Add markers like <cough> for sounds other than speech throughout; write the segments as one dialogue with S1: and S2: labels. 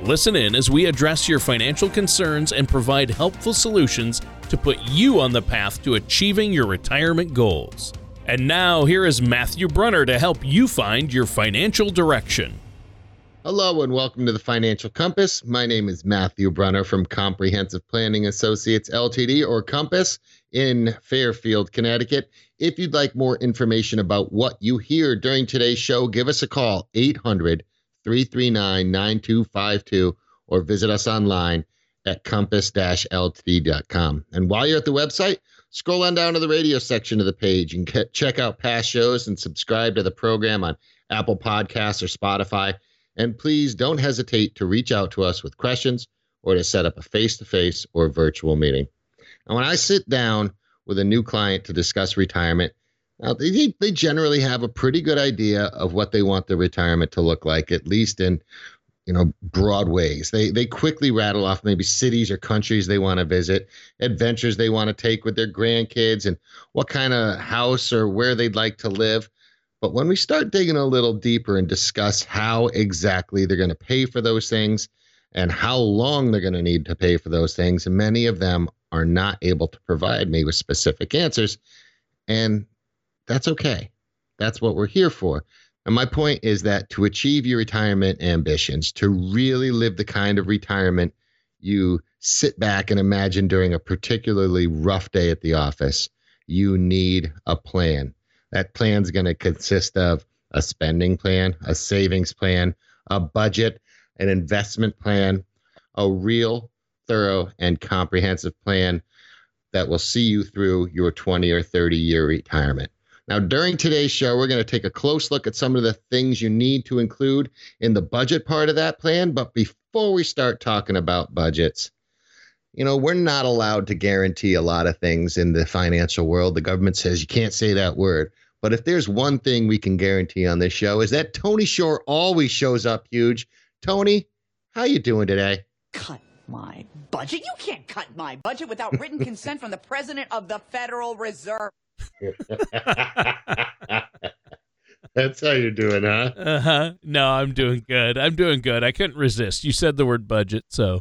S1: Listen in as we address your financial concerns and provide helpful solutions to put you on the path to achieving your retirement goals. And now, here is Matthew Brunner to help you find your financial direction.
S2: Hello and welcome to the Financial Compass. My name is Matthew Brunner from Comprehensive Planning Associates Ltd. or Compass in Fairfield, Connecticut. If you'd like more information about what you hear during today's show, give us a call 800 339 9252 or visit us online at compass-ltd.com. And while you're at the website, scroll on down to the radio section of the page and get, check out past shows and subscribe to the program on Apple Podcasts or Spotify. And please don't hesitate to reach out to us with questions or to set up a face to face or virtual meeting. And when I sit down with a new client to discuss retirement, now, they, they generally have a pretty good idea of what they want their retirement to look like, at least in you know broad ways. They they quickly rattle off maybe cities or countries they want to visit, adventures they want to take with their grandkids, and what kind of house or where they'd like to live. But when we start digging a little deeper and discuss how exactly they're going to pay for those things and how long they're going to need to pay for those things, many of them are not able to provide me with specific answers. And that's okay. That's what we're here for. And my point is that to achieve your retirement ambitions, to really live the kind of retirement you sit back and imagine during a particularly rough day at the office, you need a plan. That plan is going to consist of a spending plan, a savings plan, a budget, an investment plan, a real, thorough, and comprehensive plan that will see you through your 20 or 30 year retirement. Now, during today's show, we're going to take a close look at some of the things you need to include in the budget part of that plan. But before we start talking about budgets, you know, we're not allowed to guarantee a lot of things in the financial world. The government says you can't say that word. But if there's one thing we can guarantee on this show is that Tony Shore always shows up huge. Tony, how you doing today?
S3: Cut my budget? You can't cut my budget without written <laughs> consent from the president of the Federal Reserve. <laughs>
S2: That's how you're doing, huh?
S1: Uh huh. No, I'm doing good. I'm doing good. I couldn't resist. You said the word budget, so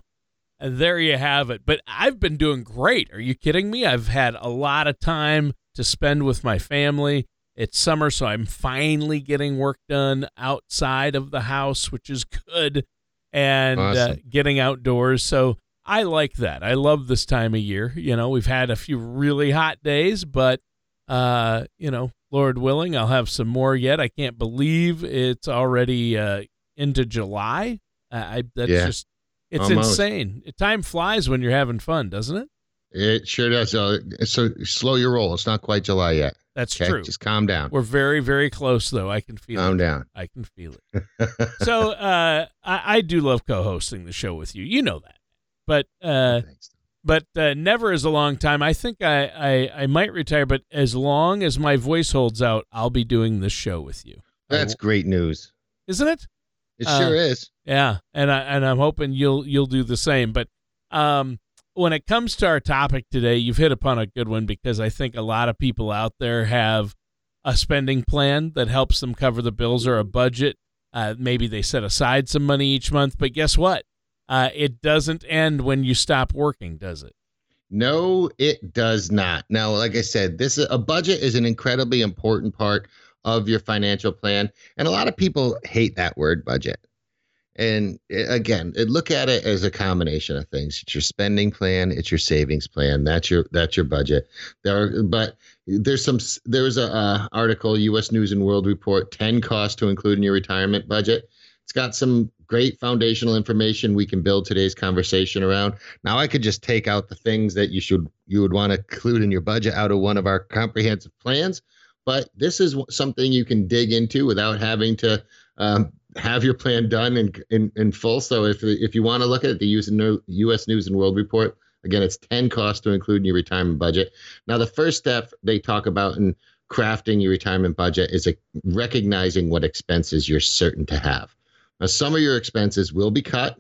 S1: and there you have it. But I've been doing great. Are you kidding me? I've had a lot of time to spend with my family. It's summer, so I'm finally getting work done outside of the house, which is good, and uh,
S2: Awesome.
S1: uh, getting outdoors. So I like that. I love this time of year. You know, we've had a few really hot days, but uh, you know, Lord willing, I'll have some more yet. I can't believe it's already uh, into July. Uh, I that's
S2: Yeah,
S1: just it's
S2: almost.
S1: insane. Time flies when you're having fun, doesn't it?
S2: It sure does. Uh, so slow your roll. It's not quite July yet.
S1: That's
S2: Okay,
S1: true.
S2: just calm down.
S1: We're very, very close, though. I can feel
S2: Calm
S1: it.
S2: down.
S1: I can feel it. <laughs> so uh, I, I do love co-hosting the show with you. You know that, but uh,
S2: Thanks.
S1: But uh, never is a long time. I think I, I I might retire, but as long as my voice holds out, I'll be doing this show with you.
S2: That's great news.
S1: isn't it?
S2: It
S1: Uh,
S2: sure is.
S1: Yeah, and I and I'm hoping you'll you'll do the same. But um, when it comes to our topic today, you've hit upon a good one because I think a lot of people out there have a spending plan that helps them cover the bills or a budget. Uh, maybe they set aside some money each month, but guess what? Uh, it doesn't end when you stop working, does it?
S2: No, it does not. Now, like I said, this a budget is an incredibly important part of your financial plan, and a lot of people hate that word budget. And eh, again, eh, look at it as a combination of things. It's your spending plan, it's your savings plan. That's your that's your budget. There, are, but there's some there's a uh, article, U.S. News and World Report, ten costs to include in your retirement budget. It's got some great foundational information we can build today's conversation around. Now I could just take out the things that you should you would want to include in your budget out of one of our comprehensive plans, but this is something you can dig into without having to um, have your plan done in, in in full. So if if you want to look at the US News and World Report Again, it's 10 costs to include in your retirement budget. Now, the first step they talk about in crafting your retirement budget is a, recognizing what expenses you're certain to have. Now, some of your expenses will be cut.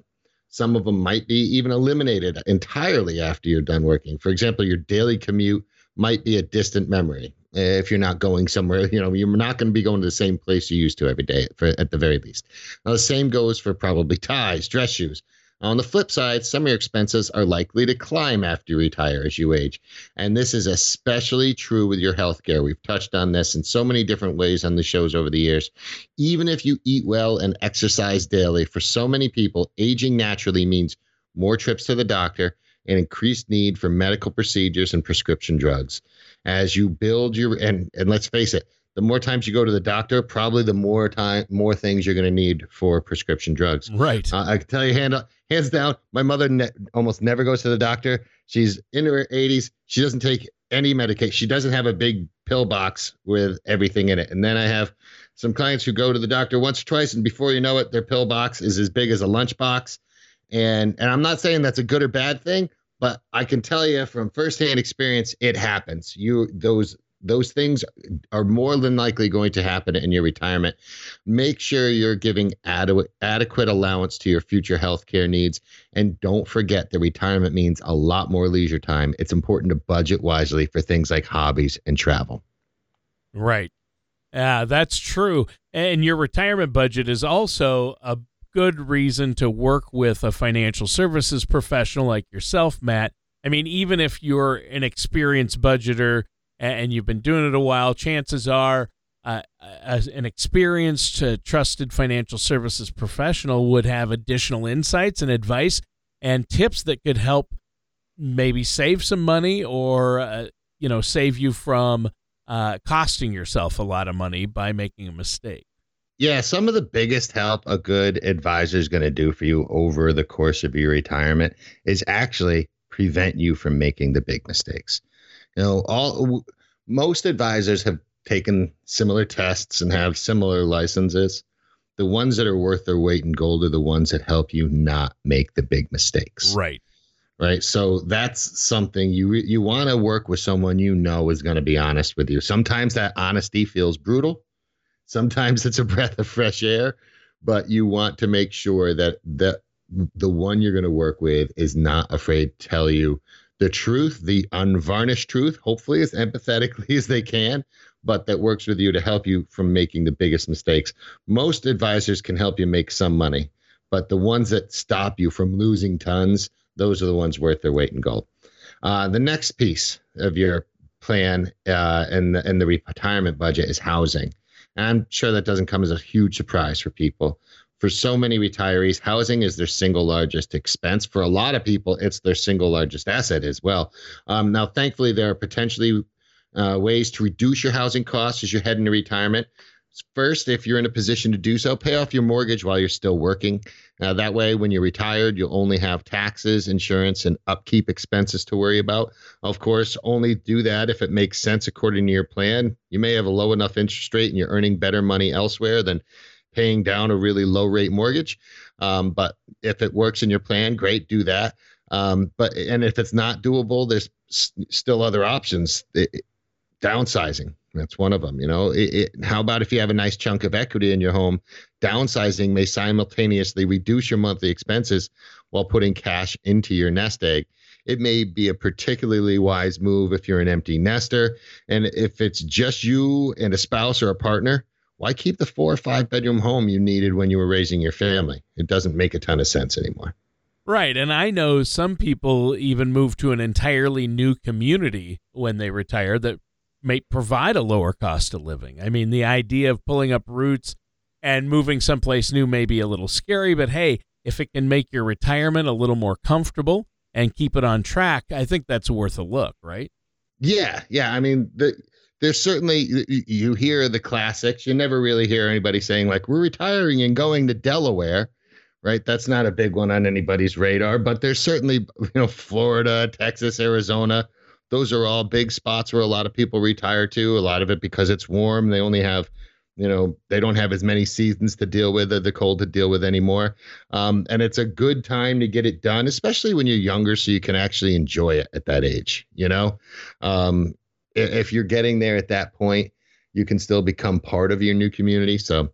S2: Some of them might be even eliminated entirely after you're done working. For example, your daily commute might be a distant memory eh, if you're not going somewhere. You know, you're not going to be going to the same place you used to every day, for, at the very least. Now, the same goes for probably <laughs> ties, dress shoes. On the flip side, some of your expenses are likely to climb after you retire as you age. And this is especially true with your health care. We've touched on this in so many different ways on the shows over the years. Even if you eat well and exercise daily, for so many people, aging naturally means more trips to the doctor and increased need for medical procedures and prescription drugs. As you build your and and let's face it, the more times you go to the doctor, probably the more time, more things you're going to need for prescription drugs.
S1: Right.
S2: Uh, I can tell you, hand, hands down, my mother ne- almost never goes to the doctor. She's in her 80s. She doesn't take any medication. She doesn't have a big pill box with everything in it. And then I have some clients who go to the doctor once or twice, and before you know it, their pill box is as big as a lunchbox. And and I'm not saying that's a good or bad thing, but I can tell you from firsthand experience, it happens. You those those things are more than likely going to happen in your retirement. Make sure you're giving adequate, adequate allowance to your future health care needs. And don't forget that retirement means a lot more leisure time. It's important to budget wisely for things like hobbies and travel.
S1: Right. Yeah, that's true. And your retirement budget is also a good reason to work with a financial services professional like yourself, Matt. I mean, even if you're an experienced budgeter, and you've been doing it a while, chances are uh, as an experienced, uh, trusted financial services professional would have additional insights and advice and tips that could help maybe save some money or uh, you know save you from uh, costing yourself a lot of money by making a mistake.
S2: Yeah, some of the biggest help a good advisor is going to do for you over the course of your retirement is actually prevent you from making the big mistakes. You know, all most advisors have taken similar tests and have similar licenses. The ones that are worth their weight in gold are the ones that help you not make the big mistakes.
S1: Right.
S2: Right. So that's something you you want to work with someone you know is going to be honest with you. Sometimes that honesty feels brutal. Sometimes it's a breath of fresh air, but you want to make sure that the the one you're going to work with is not afraid to tell you the truth, the unvarnished truth, hopefully as empathetically <laughs> as they can, but that works with you to help you from making the biggest mistakes. Most advisors can help you make some money, but the ones that stop you from losing tons, those are the ones worth their weight in gold. Uh, the next piece of your plan uh, and, the, and the retirement budget is housing. And I'm sure that doesn't come as a huge surprise for people for so many retirees, housing is their single largest expense. For a lot of people, it's their single largest asset as well. Um, now, thankfully, there are potentially uh, ways to reduce your housing costs as you head into retirement. First, if you're in a position to do so, pay off your mortgage while you're still working. That way, when you're retired, you'll only have taxes, insurance, and upkeep expenses to worry about. Of course, only do that if it makes sense according to your plan. You may have a low enough interest rate and you're earning better money elsewhere than paying down a really low rate mortgage. Um, but if it works in your plan, great, do that. Um, but and if it's not doable, there's s- still other options. It, it, downsizing, that's one of them. You know, it, how about if you have a nice chunk of equity in your home? Downsizing may simultaneously reduce your monthly expenses while putting cash into your nest egg. It may be a particularly wise move if you're an empty nester, and if it's just you and a spouse or a partner why keep the four or five bedroom home you needed when you were raising your family? It doesn't make a ton of sense anymore.
S1: Right. And I know some people even move to an entirely new community when they retire that may provide a lower cost of living. I mean, the idea of pulling up roots and moving someplace new may be a little scary, but hey, if it can make your retirement a little more comfortable and keep it on track, I think that's worth a look, right?
S2: Yeah. Yeah. I mean, the there's certainly you hear the classics. You never really hear anybody saying like we're retiring and going to Delaware, right? That's not a big one on anybody's radar. But there's certainly you know Florida, Texas, Arizona. Those are all big spots where a lot of people retire to. A lot of it because it's warm. They only have you know they don't have as many seasons to deal with or the cold to deal with anymore um, and it's a good time to get it done especially when you're younger so you can actually enjoy it at that age you know um, if you're getting there at that point you can still become part of your new community. So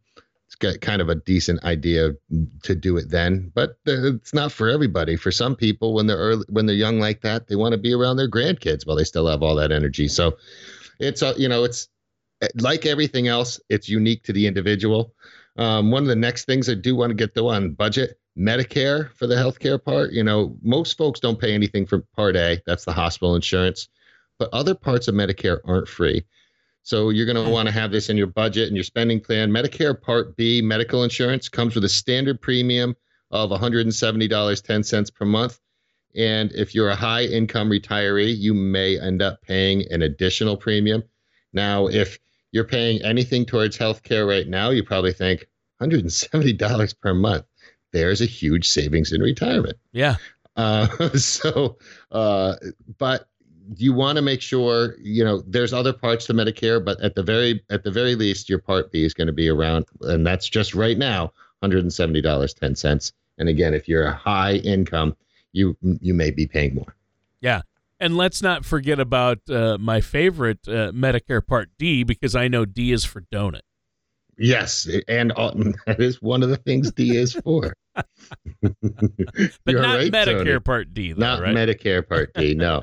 S2: it's got kind of a decent idea to do it then but it's not for everybody. For some people when they're early when they're young like that they want to be around their grandkids while they still have all that energy. So it's a you know it's like everything else, it's unique to the individual. Um, one of the next things I do want to get though on budget Medicare for the healthcare part. You know, most folks don't pay anything for Part A, that's the hospital insurance, but other parts of Medicare aren't free. So you're going to want to have this in your budget and your spending plan. Medicare Part B medical insurance comes with a standard premium of $170.10 per month. And if you're a high income retiree, you may end up paying an additional premium. Now, if you're paying anything towards healthcare right now, you probably think $170 per month. There's a huge savings in retirement.
S1: Yeah.
S2: Uh, <laughs> so, uh, but you want to make sure you know there's other parts to Medicare, but at the very at the very least, your Part B is going to be around, and that's just right now, $170.10. And again, if you're a high income, you you may be paying more.
S1: Yeah. And let's not forget about uh, my favorite uh, Medicare Part D because I know D is for donut.
S2: Yes, and <laughs> that is one of the things D is for. <laughs> <laughs>
S1: but not right, Medicare Tony. Part D, though,
S2: not
S1: right?
S2: Medicare Part D. No,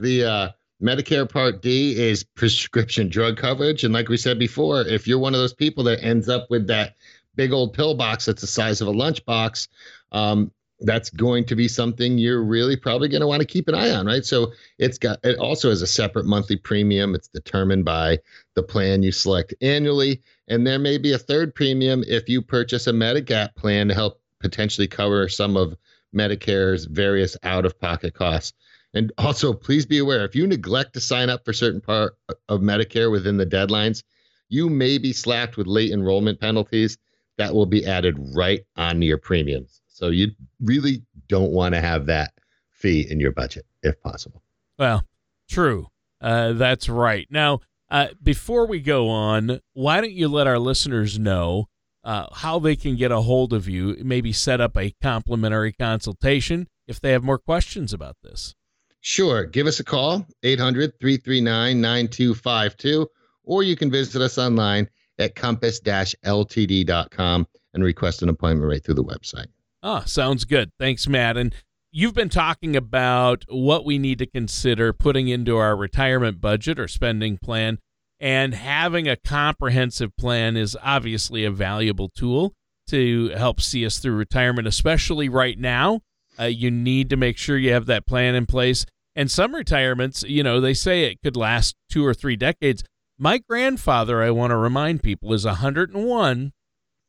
S2: the uh, Medicare Part D is prescription drug coverage, and like we said before, if you're one of those people that ends up with that big old pill box that's the size of a lunchbox, um, that's going to be something you're really probably going to want to keep an eye on, right? So it's got it also has a separate monthly premium. It's determined by the plan you select annually, and there may be a third premium if you purchase a Medigap plan to help potentially cover some of Medicare's various out-of-pocket costs. And <laughs> also, please be aware if you neglect to sign up for certain part of Medicare within the deadlines, you may be slapped with late enrollment penalties that will be added right onto your premiums. So you really don't want to have that fee in your budget if possible.
S1: Well, true. Uh, that's right. Now, uh, before we go on, why don't you let our listeners know uh, how they can get a hold of you, maybe set up a complimentary consultation if they have more questions about this?
S2: Sure. Give us a call, 800 339 9252, or you can visit us online at compass ltd.com and request an appointment right through the website.
S1: Ah, sounds good. Thanks, Matt. And you've been talking about what we need to consider putting into our retirement budget or spending plan. And having a comprehensive plan is obviously a valuable tool to help see us through retirement, especially right now. Uh, you need to make sure you have that plan in place. And some retirements, you know, they say it could last two or three decades. My grandfather, I want to remind people, is 101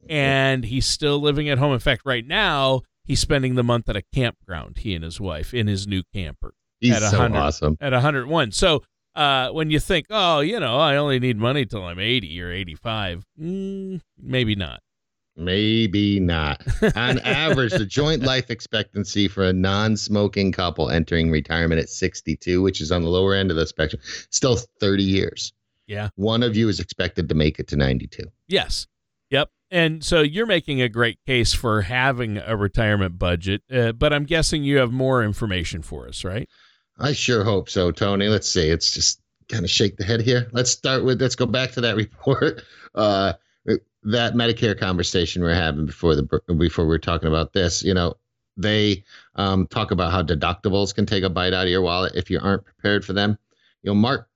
S1: and he's still living at home. In fact, right now he's spending the month at a campground. He and his wife in his new camper.
S2: He's at so awesome
S1: at 101. So uh, when you think, oh, you know, I only need money till I'm 80 or 85, mm, maybe not.
S2: Maybe not. On <laughs> average, the joint life expectancy for a non-smoking couple entering retirement at 62, which is on the lower end of the spectrum, still 30 years.
S1: Yeah.
S2: One of you is expected to make it to 92.
S1: Yes. Yep. And so you're making a great case for having a retirement budget, uh, but I'm guessing you have more information for us, right?
S2: I sure hope so, Tony. Let's see. It's just kind of shake the head here. Let's start with, let's go back to that <laughs> report. Uh, that Medicare conversation we are having before the before we are talking about this, you know, they um, talk about how deductibles can take a bite out of your wallet if you aren't prepared for them. You know, Mark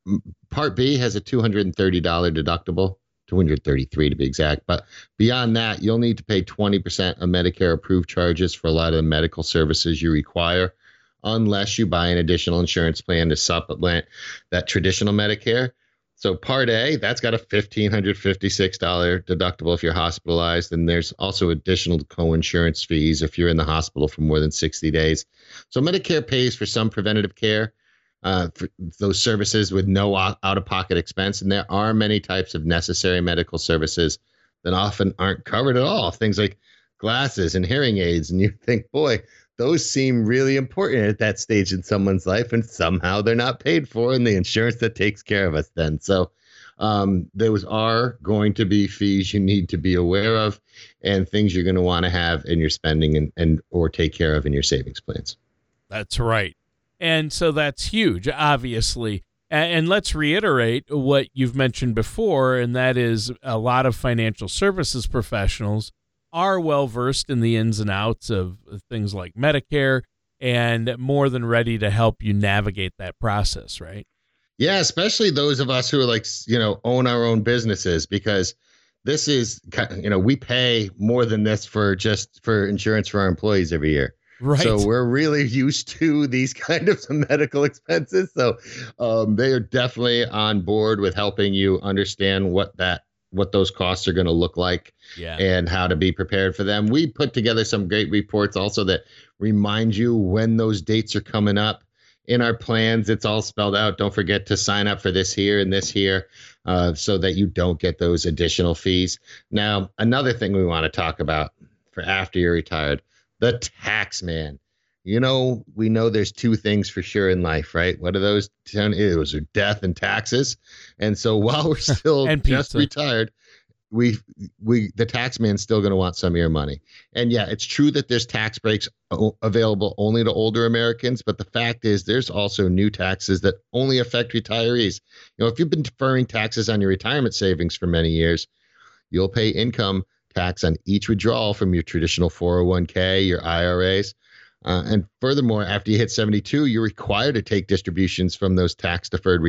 S2: Part B has a two hundred and thirty dollar deductible. 233 to be exact. But beyond that, you'll need to pay 20% of Medicare approved charges for a lot of the medical services you require, unless you buy an additional insurance plan to supplement that traditional Medicare. So Part A, that's got a $1,556 deductible if you're hospitalized. And there's also additional co-insurance fees if you're in the hospital for more than 60 days. So Medicare pays for some preventative care uh, for those services with no out of pocket expense. And there are many types of necessary medical services that often aren't covered at all. Things like glasses and hearing aids. And you <laughs> think, boy, those seem really important at that stage in someone's life. And somehow they're not paid for in the insurance that takes care of us then. So, um, those are going to be fees you need to be aware of and things you're going to want to have in your spending and, and or take care of in your savings plans.
S1: That's right. And so that's huge, obviously. And let's reiterate what you've mentioned before, and that is a lot of financial services professionals are well versed in the ins and outs of things like Medicare and more than ready to help you navigate that process, right?
S2: Yeah, especially those of us who are like, you know, own our own businesses because this is, you know, we pay more than this for just for insurance for our employees every year.
S1: Right.
S2: So we're really <laughs> used to these kind of medical expenses. So um, they are definitely on board with helping you understand what that what those costs are going to look like
S1: yeah.
S2: and how to be prepared for them. We put together some great reports also that remind you when those dates are coming up in our plans. It's all spelled out. Don't forget to sign up for this here and this here uh, so that you don't get those additional fees. Now, another thing we want to talk about for after you're retired the tax man. You know, we know there's two things for sure in life, right? What are those? It was death and taxes. And so <laughs> while we're <laughs> still just retired, we we the tax man's still going to want some of your money. And yeah, it's true that there's tax breaks available only to older Americans, but the fact is there's also new taxes that only affect retirees. You know, if you've been deferring taxes on your retirement savings for many years, you'll pay income tax on each withdrawal from your traditional 401k, your IRAs. Uh, and furthermore, after you hit 72, you're required to take distributions from those tax deferred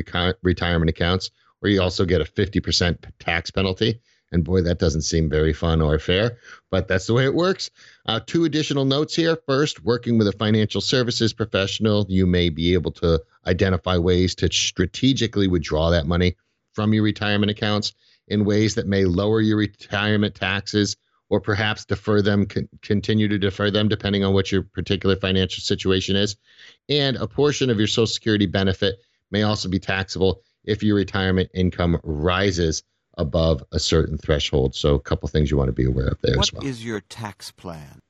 S2: retirement accounts, where you also get a 50% tax penalty. And boy, that doesn't seem very fun or fair, but that's the way it works. Uh, two additional notes here. First, working with a financial services professional, you may be able to identify ways to strategically withdraw that money from your retirement accounts in ways that may lower your retirement taxes or perhaps defer them, con- continue to defer them depending on what your particular financial situation is. And a portion of your Social Security benefit may also be taxable if your retirement income rises above a certain threshold. So, a couple things you want to be aware of there
S4: what
S2: as well.
S4: What is your tax plan?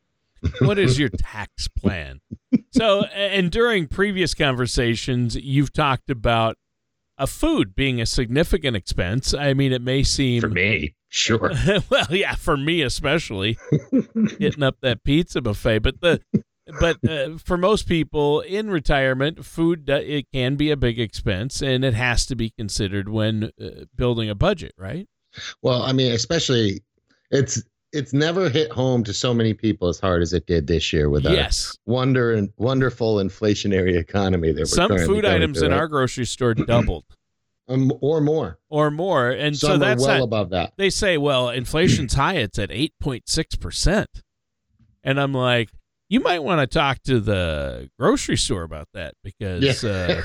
S1: what is your tax plan? <laughs> So, and during previous conversations, you've talked about a food being a significant expense. I mean, it may seem
S2: for me, sure. <laughs>
S1: well, yeah, for me especially, getting up that pizza buffet. But the but uh, for most people in retirement, food it can be a big expense, and it has to be considered when uh, building a budget, right?
S2: Well, I mean, especially it's it's never hit home to so many people as hard as it did this year with
S1: yes.
S2: our wonder and wonderful inflationary economy that we're
S1: some food items
S2: through,
S1: in
S2: right?
S1: our grocery store doubled.
S2: Um, or more,
S1: or more, and
S2: some
S1: so that's
S2: well
S1: not,
S2: above that.
S1: They say, well, inflation's <clears throat> high; it's at eight point six percent, and I'm like, you might want to talk to the grocery store about that because yeah.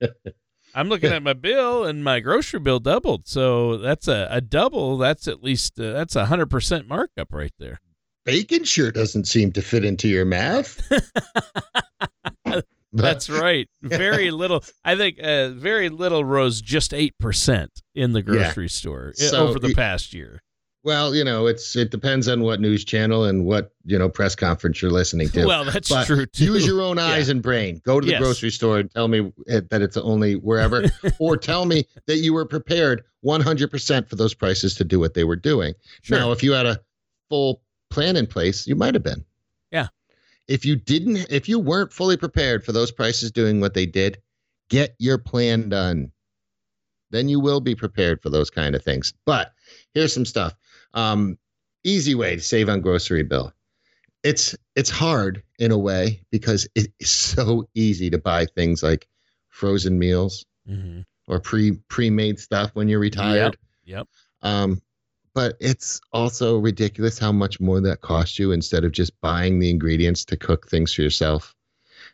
S1: uh, <laughs> I'm looking at my bill and my grocery bill doubled. So that's a, a double. That's at least uh, that's a hundred percent markup right there.
S2: Bacon sure doesn't seem to fit into your math. <laughs> <laughs>
S1: that's right. Very <laughs> little. I think uh, very little rose just eight percent in the grocery yeah. store uh, so over the past year.
S2: Well, you know, it's it depends on what news channel and what you know press conference you're listening to.
S1: Well, that's
S2: but
S1: true too.
S2: Use your own eyes yeah. and brain. Go to the
S1: yes.
S2: grocery store and tell me that it's only wherever, <laughs> or tell me that you were prepared 100% for those prices to do what they were doing.
S1: Sure.
S2: Now, if you had a full plan in place, you might have been. If you didn't, if you weren't fully prepared for those prices doing what they did, get your plan done. Then you will be prepared for those kind of things. But here's some stuff. Um, easy way to save on grocery bill. It's it's hard in a way because it is so easy to buy things like frozen meals
S1: mm-hmm.
S2: or pre pre made stuff when you're retired.
S1: Yep. yep.
S2: Um, but it's also ridiculous how much more that costs you instead of just buying the ingredients to cook things for yourself.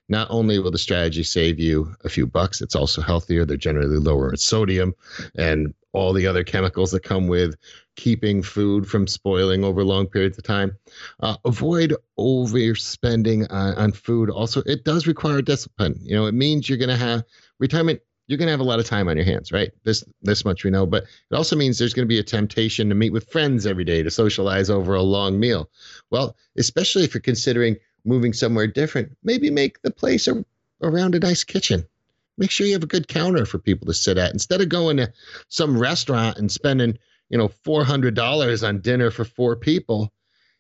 S2: Not only will the strategy save you a few bucks, it's also healthier. They're generally lower in sodium and all the other chemicals that come with keeping food from spoiling over long periods of time. Uh, avoid overspending on, on food. Also, it does require discipline. You know, it means you're going to have retirement. You're going to have a lot of time on your hands, right? This this much we know, but it also means there's going to be a temptation to meet with friends every day to socialize over a long meal. Well, especially if you're considering moving somewhere different, maybe make the place a, around a nice kitchen make sure you have a good counter for people to sit at instead of going to some restaurant and spending you know $400 on dinner for four people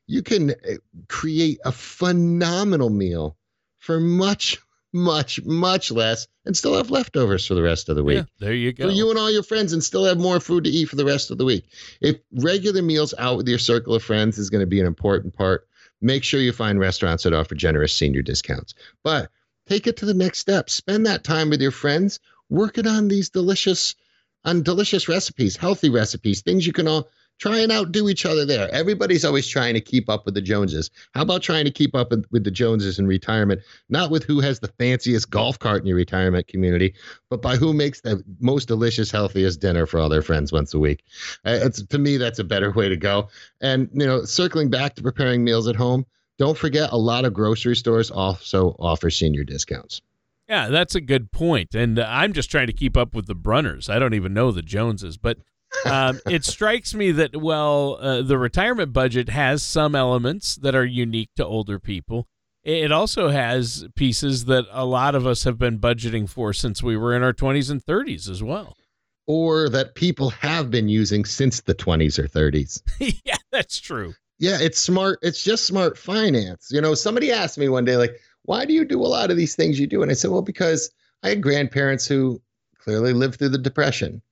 S2: you can eh, create a phenomenal meal for much much much less and still have leftovers for the rest of the week. yeah,
S1: there you go.
S2: for you and all your friends and still have more food to eat for the rest of the week. If regular meals out with your circle of friends is going to be an important part make sure you find restaurants that offer generous senior discounts. But take it to the next step. Spend that time with your friends. Working on these delicious on delicious recipes healthy recipes things you can all try and outdo each other there. Everybody's always trying to keep up with the Joneses. How about trying to keep up with, the Joneses in retirement? Not with who has the fanciest golf cart in your retirement community, but by who makes the most delicious, healthiest dinner for all their friends once a week. Uh, to me that's a better way to go. And you know, circling back to preparing meals at home, don't forget a lot of grocery stores also offer senior discounts.
S1: Yeah, that's a good point. And uh, I'm just trying to keep up with the Brunners. I don't even know the Joneses, but um, it strikes me that well, uh, the retirement budget has some elements that are unique to older people. It also has pieces that a lot of us have been budgeting for since we were in our 20s and 30s as well.
S2: Or that people have been using since the 20s or 30s. <laughs>
S1: yeah, that's true.
S2: Yeah, it's smart. It's just smart finance. You know, somebody asked me one day, like, why do you do a lot of these things you do? And I said, well, because I had grandparents who clearly lived through the Depression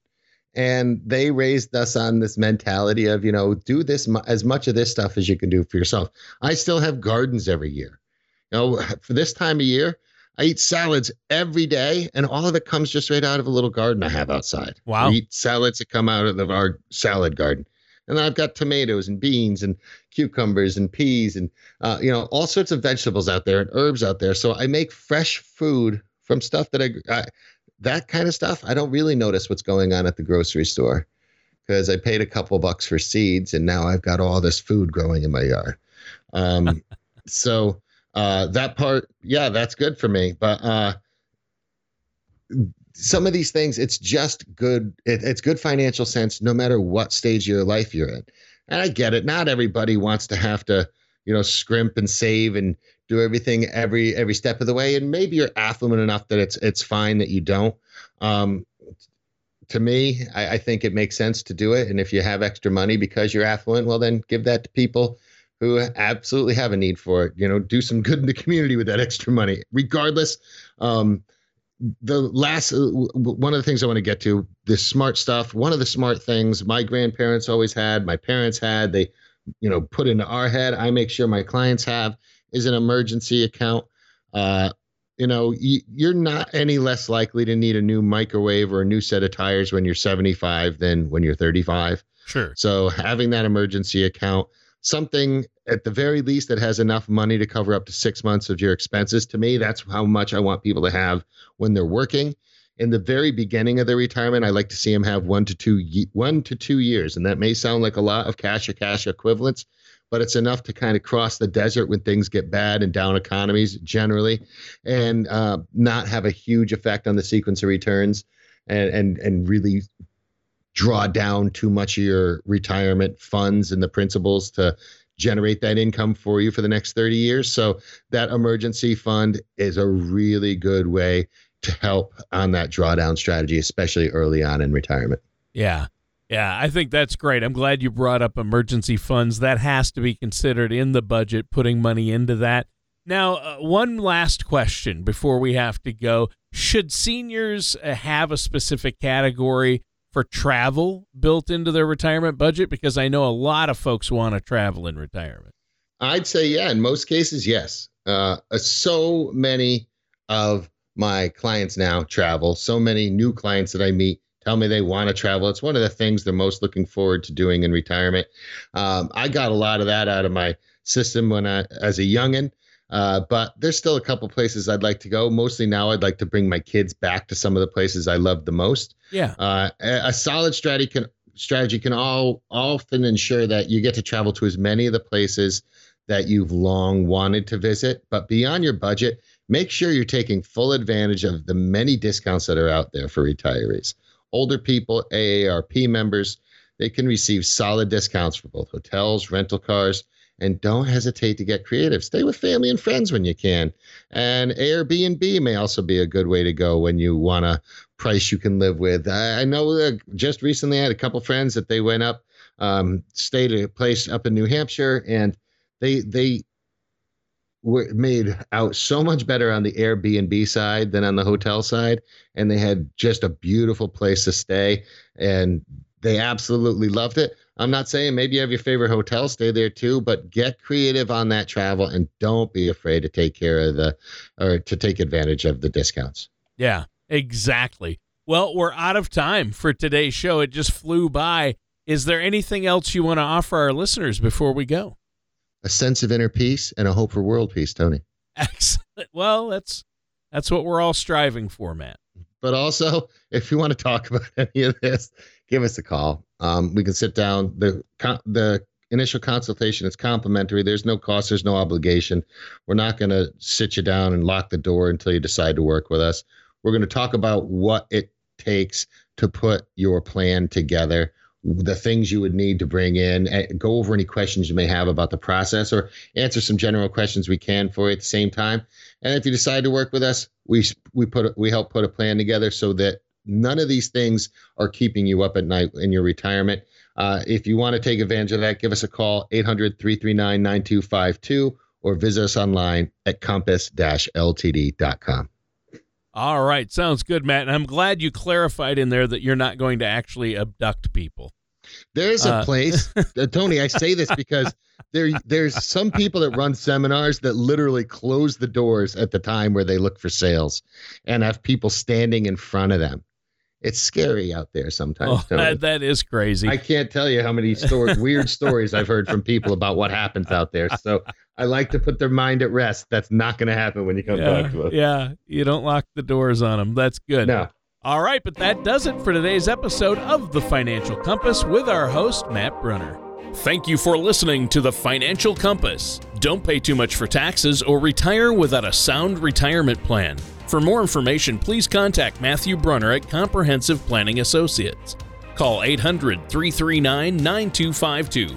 S2: and they raised us on this mentality of you know do this as much of this stuff as you can do for yourself. I still have gardens every year. You know <laughs> for this time of year i eat salads every day and all of it comes just right out of a little garden i have outside.
S1: Wow.
S2: I eat salads that come out of our salad garden. And then i've got tomatoes and beans and cucumbers and peas and uh, you know all sorts of vegetables out there and herbs out there. So i make fresh food from stuff that I, I that kind of stuff, I don't really notice what's going on at the grocery store because I paid a couple bucks for seeds and now I've got all this food growing in my yard. Um, <laughs> so uh, that part, yeah, that's good for me. But uh, some of these things, it's just good. It, it's good financial sense no matter what stage of your life you're in. And I get it. Not everybody wants to have to, you know, scrimp and save and do everything every every step of the way. And maybe you're affluent enough that it's it's fine that you don't. Um, to me I, I, think it makes sense to do it. And if you have extra money because you're affluent well then give that to people who absolutely have a need for it. You know do some good in the community with that extra money. Regardless um, the last uh, one of the things i want to get to this smart stuff one of the smart things my grandparents always had my parents had they you know put into our head i make sure my clients have is an emergency account. Uh, you know, you're not any less likely to need a new microwave or a new set of tires when you're 75 than when you're 35.
S1: Sure.
S2: So having that emergency account, something at the very least that has enough money to cover up to six months of your expenses. To me, that's how much I want people to have when they're working. In the very beginning of their retirement, I like to see them have one to two one to two years, and that may sound like a lot of cash or cash equivalents, but it's enough to kind of cross the desert when things get bad and down economies generally, and uh, not have a huge effect on the sequence of returns, and and and really draw down too much of your retirement funds and the principles to generate that income for you for the next 30 years. So that emergency fund is a really good way to help on that drawdown strategy, especially early on in retirement.
S1: Yeah. Yeah, I think that's great. I'm glad you brought up emergency funds. That has to be considered in the budget, putting money into that. Now, uh, one last question before we have to go. Should seniors uh, have a specific category for travel built into their retirement budget? Because I know a lot of folks want to travel in retirement.
S2: I'd say, yeah, in most cases, yes. Uh, uh so many of my clients now travel, so many new clients that I meet tell me they want to travel. It's one of the things they're most looking forward to doing in retirement. Um, I got a lot of that out of my system when I, as a youngin. Uh, but there's still a couple places I'd like to go. Mostly now, I'd like to bring my kids back to some of the places I love the most.
S1: Yeah.
S2: Uh, a, a solid strategy can strategy can all often ensure that you get to travel to as many of the places that you've long wanted to visit. But beyond your budget, make sure you're taking full advantage of the many discounts that are out there for retirees older people, AARP members, they can receive solid discounts for both hotels, rental cars, and don't hesitate to get creative. Stay with family and friends when you can. And Airbnb may also be a good way to go when you want a price you can live with. I, know uh, just recently I had a couple friends that they went up, um, stayed at a place up in New Hampshire, and they they were made out so much better on the Airbnb side than on the hotel side, and they had just a beautiful place to stay, and they absolutely loved it. I'm not saying maybe you have your favorite hotel, stay there too, but get creative on that travel and don't be afraid to take care of the or to take advantage of the discounts.
S1: Yeah, exactly. Well, we're out of time for today's show. It just flew by. Is there anything else you want to offer our listeners before we go?
S2: A sense of inner peace and a hope for world peace, Tony.
S1: Excellent. Well, that's that's what we're all striving for, Matt.
S2: But also, if you want to talk <laughs> about any of this, give us a call. Um, we can sit down. the The initial consultation is complimentary. There's no cost. There's no obligation. We're not going to sit you down and lock the door until you decide to work with us. We're going to talk about what it takes to put your plan together the things you would need to bring in, eh, go over any questions you may have about the process, or answer some general questions we can for you at the same time. And if you decide to work with us, we we put we help put a plan together so that none of these things are keeping you up at night in your retirement. Uh, if you want to take advantage of that, give us a call 800 339 9252 or visit us online at compass ltd.com.
S1: All right, sounds good, Matt. And I'm glad you clarified in there that you're not going to actually abduct people.
S2: There's a uh, place, <laughs> uh, Tony. I say this because there there's some people that run seminars that literally close the doors at the time where they look for sales, and have people standing in front of them. It's scary out there sometimes.
S1: Oh, that, that is crazy.
S2: I can't tell you how many stories, <laughs> weird stories I've heard from people about what happens out there. So I like to put their mind at rest. That's not going to happen when you come
S1: yeah,
S2: back to us.
S1: Yeah, you don't lock the doors on them. That's good.
S2: No.
S1: All right, but that does it for today's episode of The Financial Compass with our host, Matt Brunner. Thank you for listening to The Financial Compass. Don't pay too much for taxes or retire without a sound retirement plan. For more information, please contact Matthew Brunner at Comprehensive Planning Associates. Call 800 339 9252